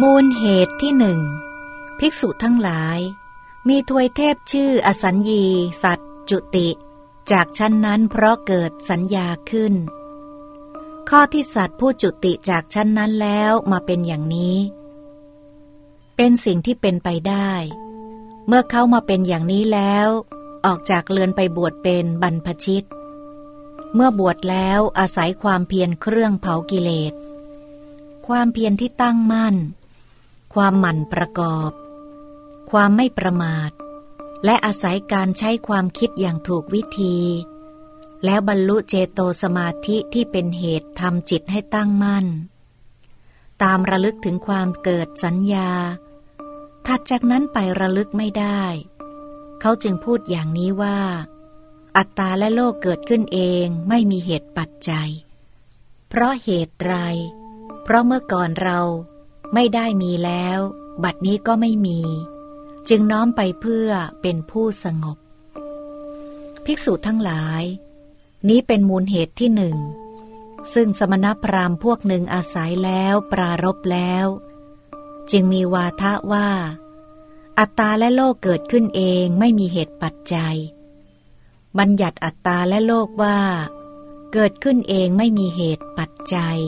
มูลเหตุที่หนึ่งภิกษุทั้งหลาย มีทวยเทพชื่ออสัญญี สัตจุติ จากชั้นนั้นเพราะเกิดสัญญาขึ้น ข้อที่สัตว์ผู้จุติจากชั้นนั้นแล้วมาเป็นอย่างนี้ เป็นสิ่งที่เป็นไปได้ เมื่อเขามาเป็นอย่างนี้แล้ว ออกจากเรือนไปบวชเป็นบรรพชิต เมื่อบวชแล้วอาศัยความเพียรเครื่องเผากิเลส ความเพียรที่ตั้งมั่น ความหมั่นประกอบ ความไม่ประมาท และอาศัยการใช้ความคิดอย่างถูกวิธี แล้วบรรลุเจโตสมาธิที่เป็นเหตุทำจิตให้ตั้งมั่น ตามระลึกถึงความเกิดสัญญา ถัดจากนั้นไประลึกไม่ได้ เขาจึงพูดอย่างนี้ว่า อัตตาและโลกเกิดขึ้นเองไม่มีเหตุปัจจัย เพราะเหตุไร เพราะเมื่อก่อนเรา ไม่ได้มีแล้ว บัดนี้ก็ไม่มี จึงน้อมไปเพื่อเป็นผู้สงบ ภิกษุทั้งหลาย นี้เป็นมูลเหตุที่หนึ่ง ซึ่งสมณพราหมณ์พวกหนึ่งอาศัยแล้วปรารบแล้ว จึงมีวาทะว่า อัตตาและโลกเกิดขึ้นเองไม่มีเหตุปัจจัย บัญญัติอัตตาและโลกว่า เกิดขึ้นเองไม่มีเหตุปัจจัย